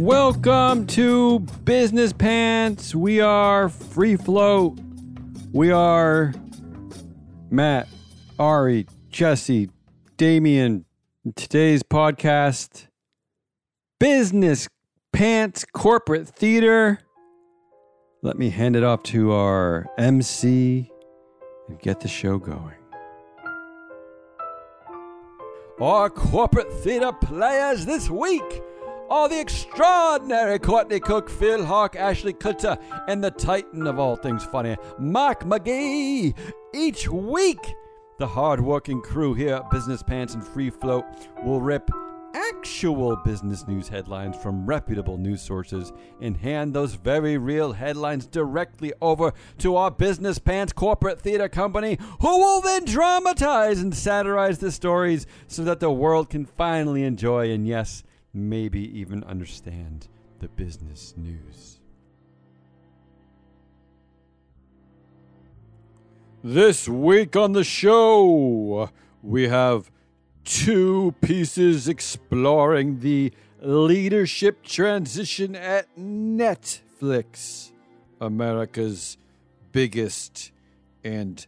Welcome to Business Pants. We are Free Float. We are Matt, Ari, Jesse, Damien. Today's podcast Business Pants Corporate Theater. Let me hand it off to our MC and get the show going. Our corporate theater players this week are the extraordinary Courtney Cook, Phil Hawk, Ashley Kutter, and the titan of all things funny, Mark McGee. Each week, the hard-working crew here at Business Pants and Free Float will rip actual business news headlines from reputable news sources and hand those very real headlines directly over to our Business Pants corporate theater company, who will then dramatize and satirize the stories so that the world can finally enjoy and, yes, maybe even understand the business news. This week on the show, we have two pieces exploring the leadership transition at Netflix, America's biggest and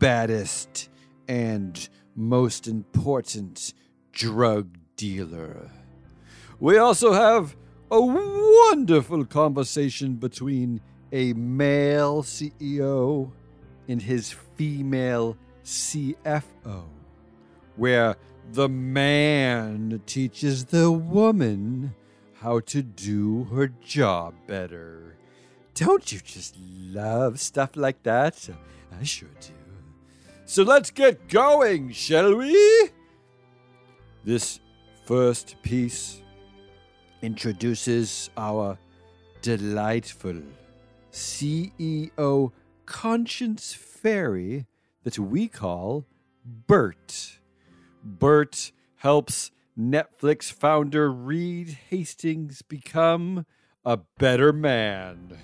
baddest and most important drug dealer. We also have a wonderful conversation between a male CEO and his female CFO, where the man teaches the woman how to do her job better. Don't you just love stuff like that? I sure do. So let's get going, shall we? This first piece introduces our delightful CEO conscience fairy that we call Bert. Bert helps Netflix founder Reed Hastings become a better man.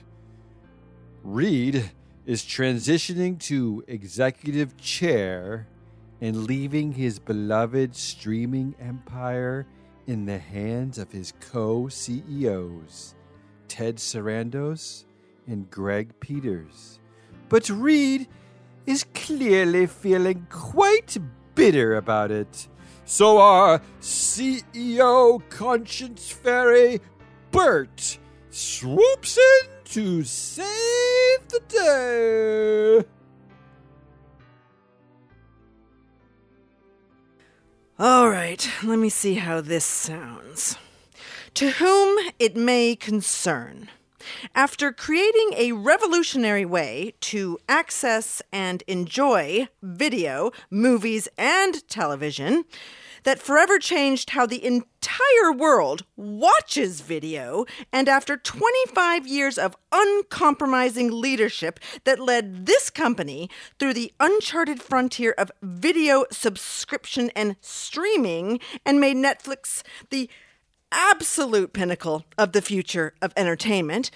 Reed is transitioning to executive chair and leaving his beloved streaming empire in the hands of his co CEOs, Ted Sarandos and Greg Peters. But Reed is clearly feeling quite bitter about it. So our CEO conscience fairy, Bert, swoops in to save the day. All right, let me see how this sounds. To whom it may concern. After creating a revolutionary way to access and enjoy video, movies, and television that forever changed how the entire world watches video, and after 25 years of uncompromising leadership that led this company through the uncharted frontier of video subscription and streaming and made Netflix the absolute pinnacle of the future of entertainment,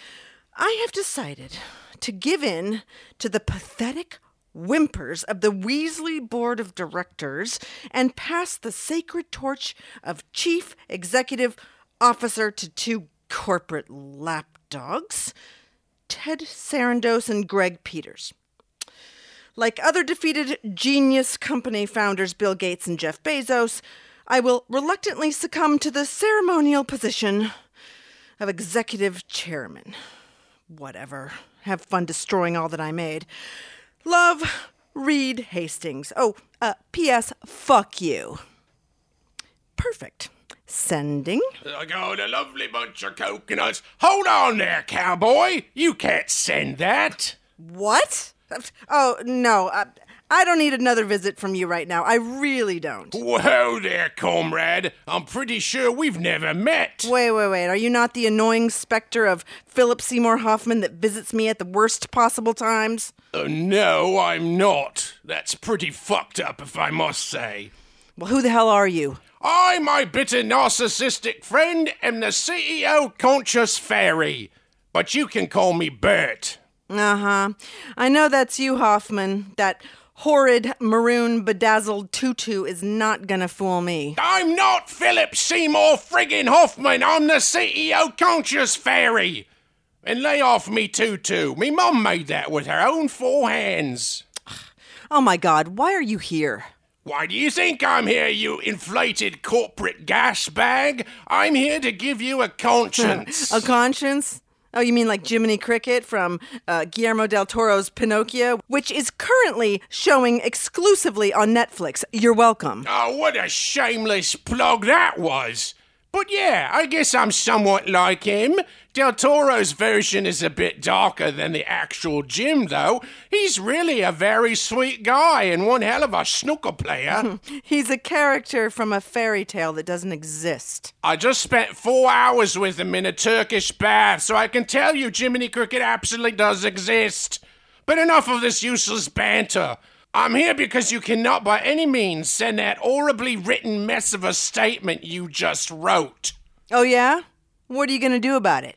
I have decided to give in to the pathetic whimpers of the Weasley Board of Directors and pass the sacred torch of Chief Executive Officer to two corporate lapdogs, Ted Sarandos and Greg Peters. Like other defeated genius company founders Bill Gates and Jeff Bezos, I will reluctantly succumb to the ceremonial position of executive chairman. Whatever. Have fun destroying all that I made. Love, Reed Hastings. Oh, uh, P.S. Fuck you. Perfect. Sending. I got a lovely bunch of coconuts. Hold on there, cowboy. You can't send that. What? Oh, no. Uh, I don't need another visit from you right now. I really don't. Whoa there, comrade. I'm pretty sure we've never met. Wait, wait, wait. Are you not the annoying specter of Philip Seymour Hoffman that visits me at the worst possible times? Uh, no, I'm not. That's pretty fucked up, if I must say. Well, who the hell are you? I, my bitter narcissistic friend, am the CEO Conscious Fairy. But you can call me Bert. Uh huh. I know that's you, Hoffman. That horrid maroon bedazzled tutu is not gonna fool me. I'm not Philip Seymour friggin' Hoffman. I'm the CEO Conscious Fairy. And lay off me tutu. Me mum made that with her own four hands. Oh my god, why are you here? Why do you think I'm here, you inflated corporate gas bag? I'm here to give you a conscience. A conscience? Oh, you mean like Jiminy Cricket from uh, Guillermo del Toro's Pinocchio, which is currently showing exclusively on Netflix. You're welcome. oh, what a shameless plug that was. But yeah, I guess I'm somewhat like him. Del Toro's version is a bit darker than the actual Jim, though. He's really a very sweet guy and one hell of a snooker player. He's a character from a fairy tale that doesn't exist. I just spent four hours with him in a Turkish bath, so I can tell you Jiminy Cricket absolutely does exist. But enough of this useless banter. I'm here because you cannot by any means send that horribly written mess of a statement you just wrote. Oh, yeah? What are you gonna do about it?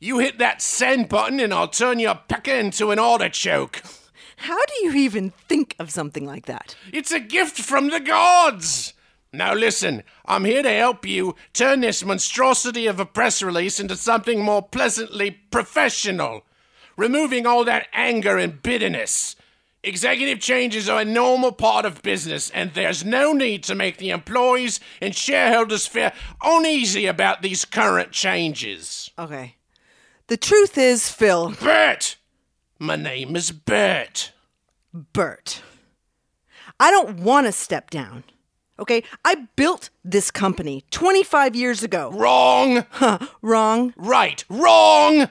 You hit that send button and I'll turn your pecker into an artichoke. How do you even think of something like that? It's a gift from the gods! Now listen, I'm here to help you turn this monstrosity of a press release into something more pleasantly professional, removing all that anger and bitterness. Executive changes are a normal part of business, and there's no need to make the employees and shareholders feel uneasy about these current changes. Okay. The truth is, Phil, Bert! My name is Bert. Bert, I don't want to step down. Okay? I built this company 25 years ago. Wrong! Wrong. Right, wrong!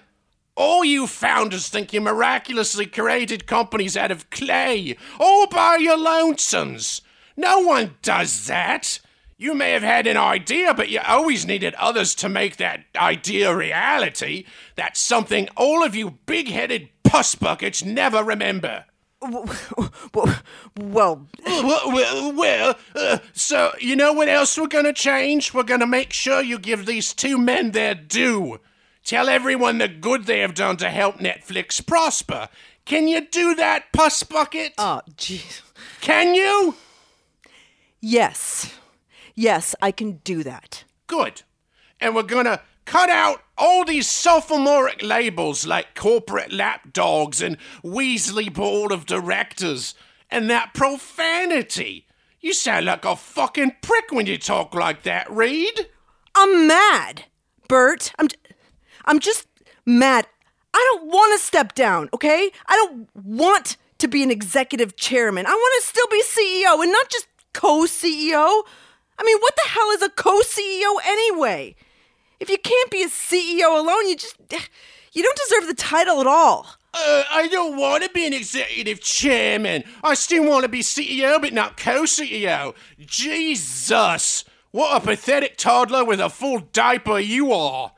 All you founders think you miraculously created companies out of clay, all by your lonesomes. No one does that. You may have had an idea, but you always needed others to make that idea reality. That's something all of you big headed puss buckets never remember. Well, Well, well, well uh, so you know what else we're gonna change? We're gonna make sure you give these two men their due. Tell everyone the good they have done to help Netflix prosper. Can you do that, Puss Bucket? oh, jeez. Can you? Yes. Yes, I can do that. Good. And we're gonna cut out all these sophomoric labels like corporate lapdogs and Weasley Board of Directors and that profanity. You sound like a fucking prick when you talk like that, Reed. I'm mad, Bert. I'm, I'm just mad. I don't want to step down, okay? I don't want to be an executive chairman. I want to still be CEO and not just co CEO. I mean, what the hell is a co CEO anyway? If you can't be a CEO alone, you just. You don't deserve the title at all. Uh, I don't want to be an executive chairman. I still want to be CEO, but not co CEO. Jesus! What a pathetic toddler with a full diaper you are.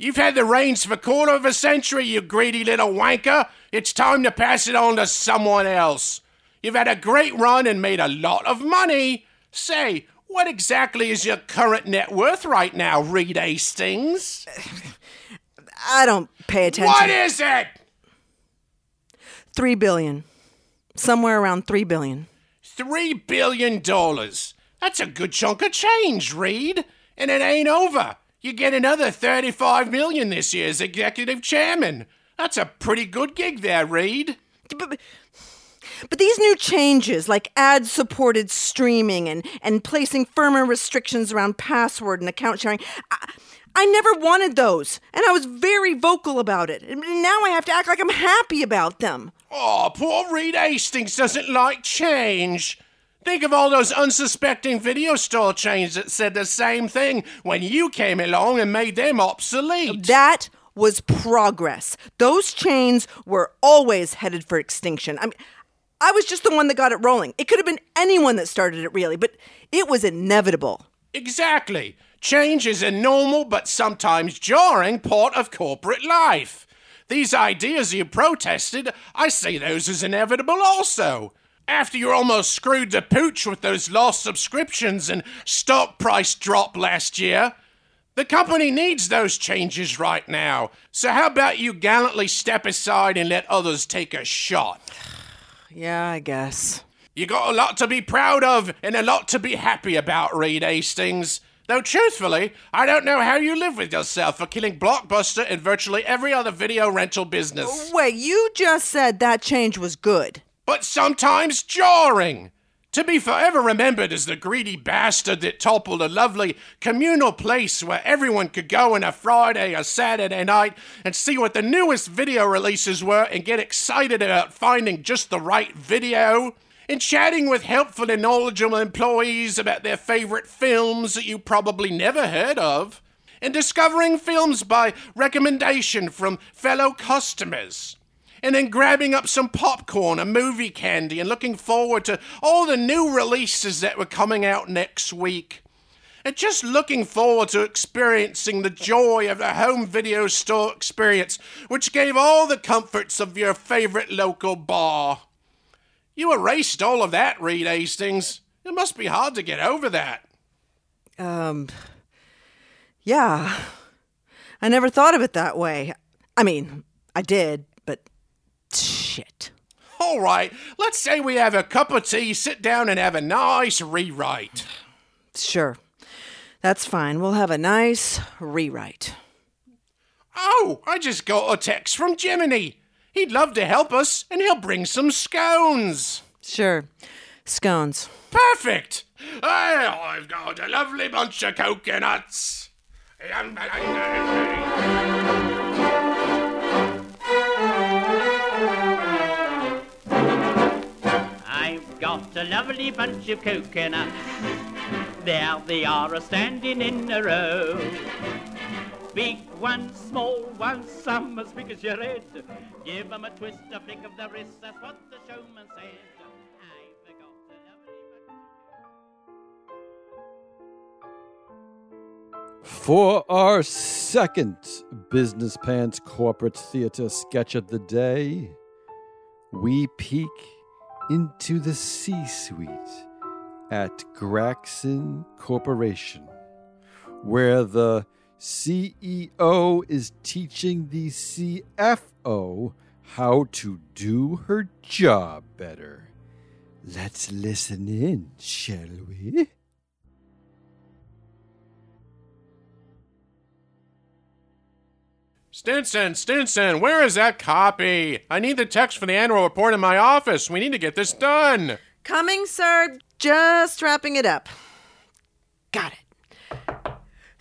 You've had the reins for a quarter of a century, you greedy little wanker. It's time to pass it on to someone else. You've had a great run and made a lot of money. Say, what exactly is your current net worth right now, Reed Hastings? I don't pay attention. What is it? Three billion. Somewhere around three billion. Three billion dollars. That's a good chunk of change, Reed. And it ain't over. You get another 35 million this year as executive chairman. That's a pretty good gig there, Reed. But, but- these new changes, like ad supported streaming and, and placing firmer restrictions around password and account sharing, I, I never wanted those. And I was very vocal about it. And now I have to act like I'm happy about them. Oh, poor Reed Hastings doesn't like change. Think of all those unsuspecting video store chains that said the same thing when you came along and made them obsolete. That was progress. Those chains were always headed for extinction. I mean, I was just the one that got it rolling. It could have been anyone that started it, really, but it was inevitable. Exactly. Change is a normal but sometimes jarring part of corporate life. These ideas you protested, I see those as inevitable also. After you're almost screwed the pooch with those lost subscriptions and stock price drop last year, the company needs those changes right now. So how about you gallantly step aside and let others take a shot? Yeah, I guess. You got a lot to be proud of and a lot to be happy about, Reed Hastings. Though truthfully, I don't know how you live with yourself for killing Blockbuster and virtually every other video rental business. Wait, you just said that change was good. But sometimes jarring. To be forever remembered as the greedy bastard that toppled a lovely communal place where everyone could go on a Friday or Saturday night and see what the newest video releases were and get excited about finding just the right video and chatting with helpful and knowledgeable employees about their favorite films that you probably never heard of, and discovering films by recommendation from fellow customers. And then grabbing up some popcorn and movie candy and looking forward to all the new releases that were coming out next week. And just looking forward to experiencing the joy of the home video store experience, which gave all the comforts of your favorite local bar. You erased all of that, Reed Hastings. It must be hard to get over that. Um, yeah. I never thought of it that way. I mean, I did, shit. All right, let's say we have a cup of tea, sit down, and have a nice rewrite. Sure. That's fine. We'll have a nice rewrite. Oh, I just got a text from Jiminy. He'd love to help us, and he'll bring some scones. Sure. Scones. Perfect. Well, I've got a lovely bunch of coconuts. Got a lovely bunch of coconuts. There they are, a standing in a row. Big ones, small ones, some as big as your head. Give 'em a twist, a flick of the wrist, that's what the showman said. For our second Business Pants Corporate Theater sketch of the day, we peek into the C suite at Graxon Corporation, where the CEO is teaching the CFO how to do her job better. Let's listen in, shall we? Stinson, Stinson, where is that copy? I need the text for the annual report in my office. We need to get this done. Coming, sir. Just wrapping it up. Got it.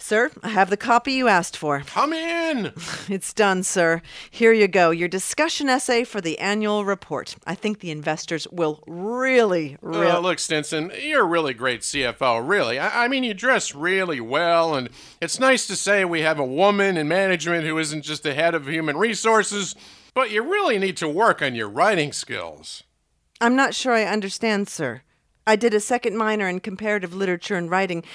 Sir, I have the copy you asked for. Come in. It's done, sir. Here you go. Your discussion essay for the annual report. I think the investors will really, really. Uh, look, Stinson, you're a really great CFO, really. I-, I mean, you dress really well, and it's nice to say we have a woman in management who isn't just the head of human resources, but you really need to work on your writing skills. I'm not sure I understand, sir. I did a second minor in comparative literature and writing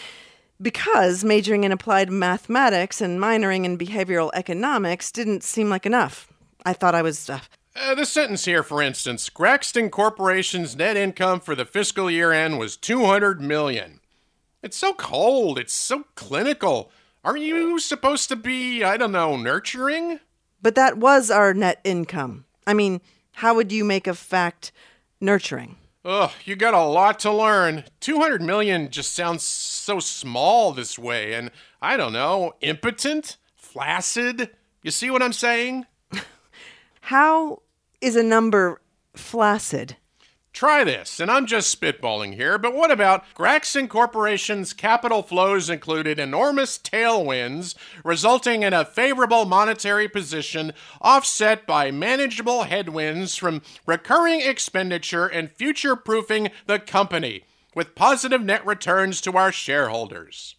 because majoring in applied mathematics and minoring in behavioral economics didn't seem like enough. I thought I was. Uh, Uh, this sentence here, for instance, Graxon Corporation's net income for the fiscal year end was 200 million. It's so cold. It's so clinical. Aren't you supposed to be, I don't know, nurturing? but that was our net income. I mean, how would you make a fact nurturing? Ugh, you got a lot to learn. 200 million just sounds so small this way, and I don't know, impotent? Flaccid? You see what I'm saying? How is a number flaccid? Try this, and I'm just spitballing here, but what about Graxon Corporation's capital flows included enormous tailwinds, resulting in a favorable monetary position offset by manageable headwinds from recurring expenditure and future proofing the company, with positive net returns to our shareholders?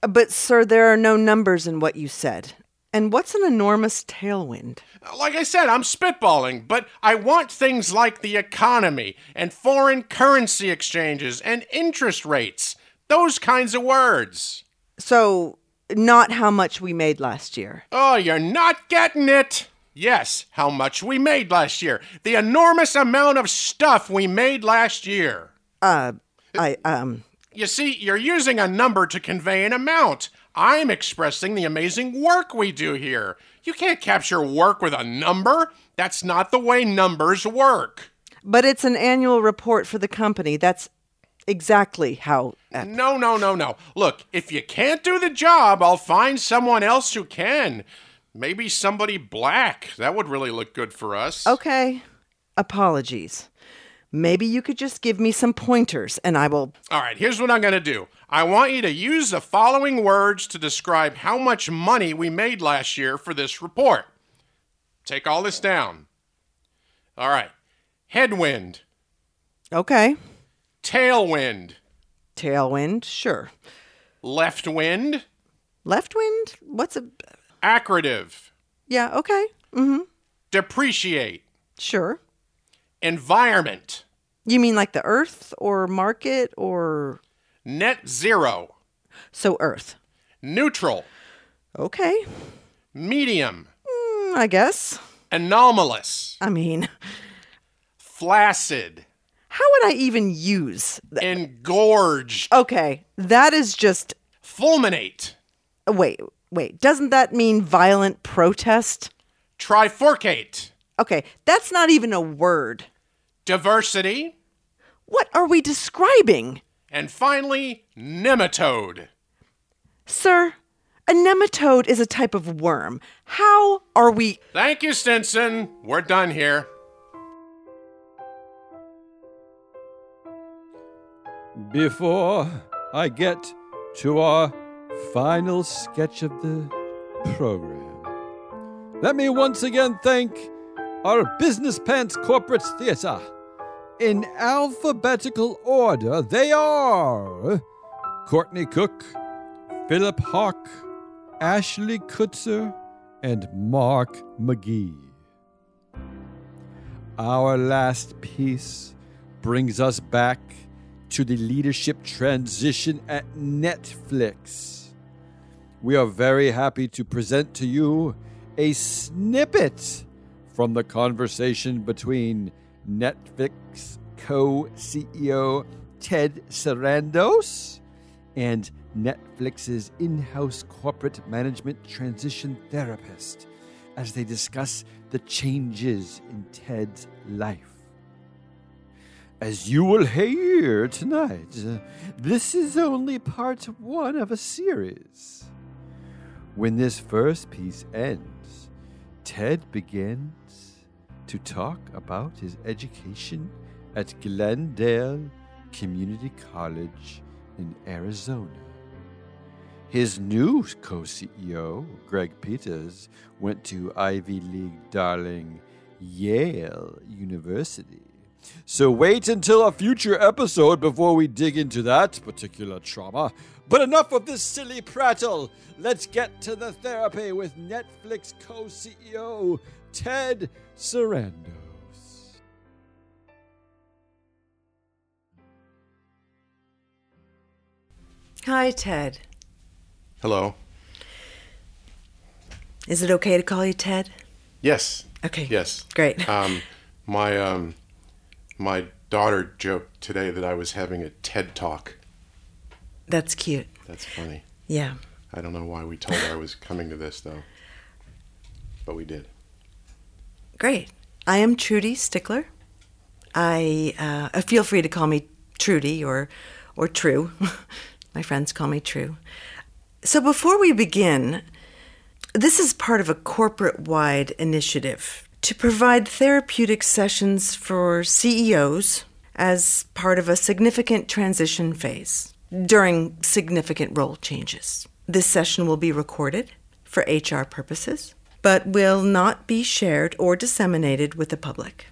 But, sir, there are no numbers in what you said. And what's an enormous tailwind? Like I said, I'm spitballing, but I want things like the economy and foreign currency exchanges and interest rates. Those kinds of words. So, not how much we made last year. Oh, you're not getting it. Yes, how much we made last year. The enormous amount of stuff we made last year. Uh, I, um, You see, you're using a number to convey an amount. I'm expressing the amazing work we do here. You can't capture work with a number. That's not the way numbers work. But it's an annual report for the company. That's exactly how. No, no, no, no. Look, if you can't do the job, I'll find someone else who can. Maybe somebody black. That would really look good for us. Okay. Apologies. Maybe you could just give me some pointers and I will. All right, here's what I'm going to do. I want you to use the following words to describe how much money we made last year for this report. Take all this down. All right. Headwind, Okay. tailwind, Tailwind, sure. left wind, Left wind? What's a. accretive, Yeah, okay. Mm-hmm. depreciate, Sure. environment, You mean like the Earth or market or. Net zero, So Earth. neutral, Okay. medium, Mm, I guess. anomalous, I mean, flaccid, how would I even use. Th- engorged, okay, that is just. fulminate, Wait, wait. Doesn't that mean violent protest? trifurcate, Okay, that's not even a word. diversity, What are we describing? And finally, nematode. Sir, a nematode is a type of worm. How are we. Thank you, Stinson. We're done here. Before I get to our final sketch of the program, let me once again thank our Business Pants Corporate Theater. In alphabetical order, they are Courtney Cook, Philip Hawk, Ashley Kutzer, and Mark McGee. Our last piece brings us back to the leadership transition at Netflix. We are very happy to present to you a snippet from the conversation between Netflix co CEO Ted Sarandos and Netflix's in house corporate management transition therapist as they discuss the changes in Ted's life. As you will hear tonight, this is only part one of a series. When this first piece ends, Ted begins to talk about his education at Glendale Community College in Arizona. His new co CEO, Greg Peters, went to Ivy League darling Yale University. So wait until a future episode before we dig into that particular trauma. But enough of this silly prattle. Let's get to the therapy with Netflix co CEO Ted Sarandos. Hi, Ted. Hello. Is it okay to call you Ted? Yes. Okay. Yes. Great. Um, my um, my daughter joked today that I was having a TED talk. That's cute. That's funny. Yeah. I don't know why we told her I was coming to this though, but we did. Great. I am Trudy Stickler. I uh, feel free to call me Trudy or or True. My friends call me True. So before we begin, this is part of a corporate-wide initiative to provide therapeutic sessions for CEOs as part of a significant transition phase during significant role changes. This session will be recorded for HR purposes, but will not be shared or disseminated with the public.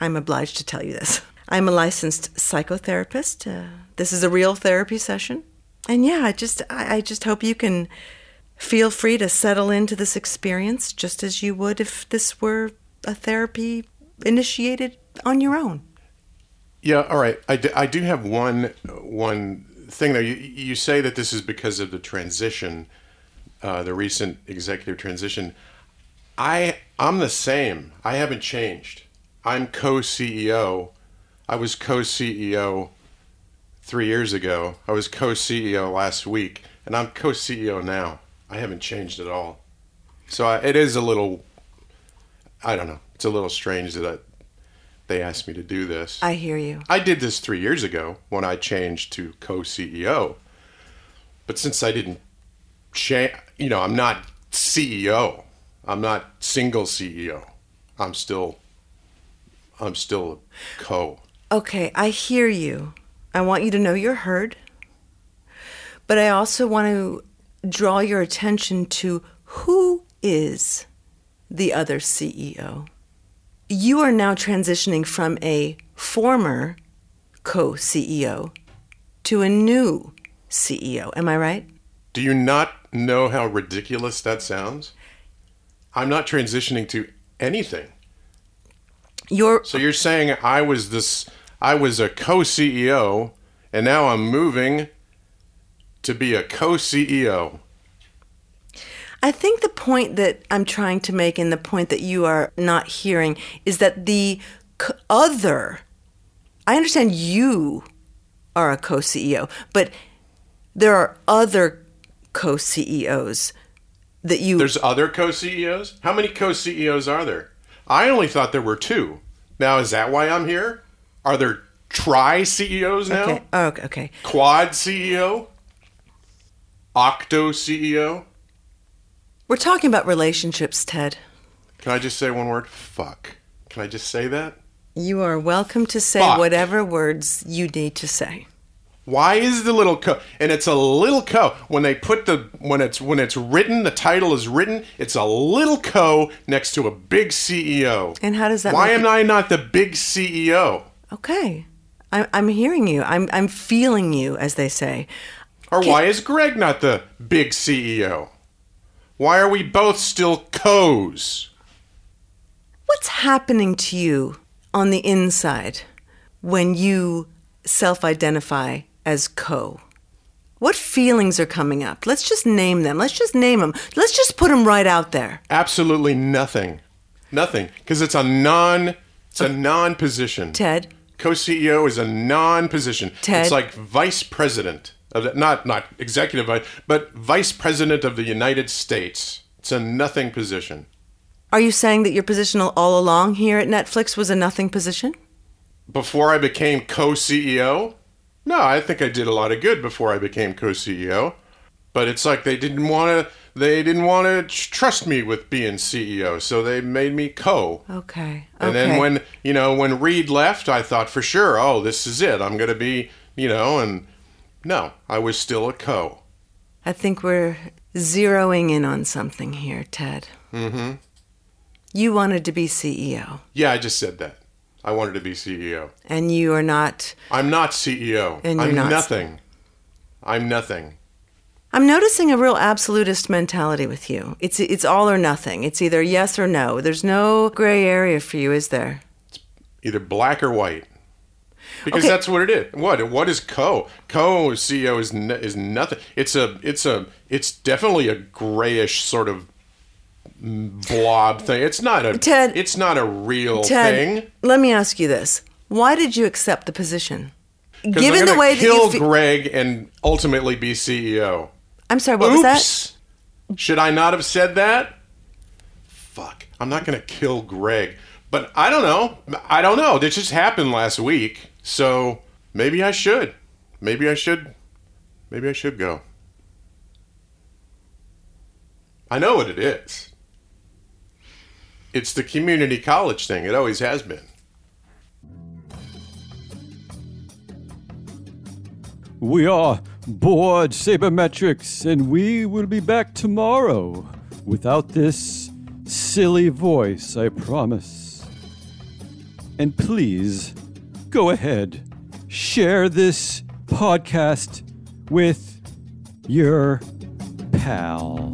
I'm obliged to tell you this. I'm a licensed psychotherapist. Uh, this is a real therapy session. And yeah, I just I, I just hope you can feel free to settle into this experience just as you would if this were a therapy initiated on your own. Yeah. All right. I do, I do have one one thing though. You you say that this is because of the transition, uh, the recent executive transition. I I'm the same. I haven't changed. I'm co-CEO. I was co-CEO three years ago. I was co-CEO last week, and I'm co-CEO now. I haven't changed at all. So I, it is a little. I don't know. It's a little strange that I, they asked me to do this. I hear you. I did this three years ago when I changed to co CEO. But since I didn't change, you know, I'm not CEO. I'm not single CEO. I'm still, I'm still a co. Okay, I hear you. I want you to know you're heard. But I also want to draw your attention to who is the other CEO. You are now transitioning from a former co CEO to a new CEO. Am I right? Do you not know how ridiculous that sounds? I'm not transitioning to anything. You're So you're saying I was this I was a co-CEO and now I'm moving to be a co-CEO. I think the point that I'm trying to make and the point that you are not hearing is that the c- other, I understand you are a co CEO, but there are other co CEOs that you. There's other co-CEOs? How many co-CEOs are there? I only thought there were two. Now is that why I'm here? Are there tri-CEOs now? okay. Oh, okay. Okay. Quad CEO? Octo CEO? We're talking about relationships, Ted. Can I just say one word? Fuck. Can I just say that? You are welcome to say Fuck. whatever words you need to say. Why is the little co and it's a little co when they put the when it's when it's written the title is written it's a little co next to a big CEO. And how does that Why am it- I not the big CEO? Okay. I'm, I'm hearing you. I'm, I'm feeling you, as they say. Or why is Greg not the big CEO? Why are we both still co's? What's happening to you on the inside when you self identify as co? What feelings are coming up? Let's just name them. Let's just name them. Let's just put them right out there. Absolutely nothing. Nothing. Because it's a non it's a non position. Ted, Co-CEO is a non-position. Ted? It's like vice president of the, not not executive vice, but vice president of the United States. It's a nothing position. are you saying that your position all along here at Netflix was a nothing position? Before I became co-CEO, no, I think I did a lot of good before I became co-CEO. But it's like they didn't want to. They didn't want to trust me with being CEO, so they made me co. Okay. And okay. then when you know when Reed left, I thought for sure, oh, this is it. I'm going to be, you know, and no, I was still a co. I think we're zeroing in on something here, Ted. Mm-hmm. You wanted to be CEO, Yeah, I just said that. I wanted to be CEO. and you are not. I'm not CEO. And you're I'm not- nothing. I'm nothing. I'm noticing a real absolutist mentality with you. It's it's all or nothing. It's either yes or no. There's no gray area for you, is there? It's either black or white. Because Okay. that's what it is. What? What is co? Co CEO is n- is nothing. It's a. It's a. It's definitely a grayish sort of blob thing. It's not a. Ted- It's not a real Ted, thing. let me ask you this: Why did you accept the position? Given I'm the way that kill you, fe- Greg and ultimately be CEO. I'm sorry, what was that? Oops. Should I not have said that? Fuck. I'm not going to kill Greg. But I don't know. I don't know. This just happened last week. So maybe I should. Maybe I should. Maybe I should go. I know what it is. It's the community college thing. It always has been. We are Board Sabermetrics, and we will be back tomorrow without this silly voice, I promise. And please go ahead, share this podcast with your pal.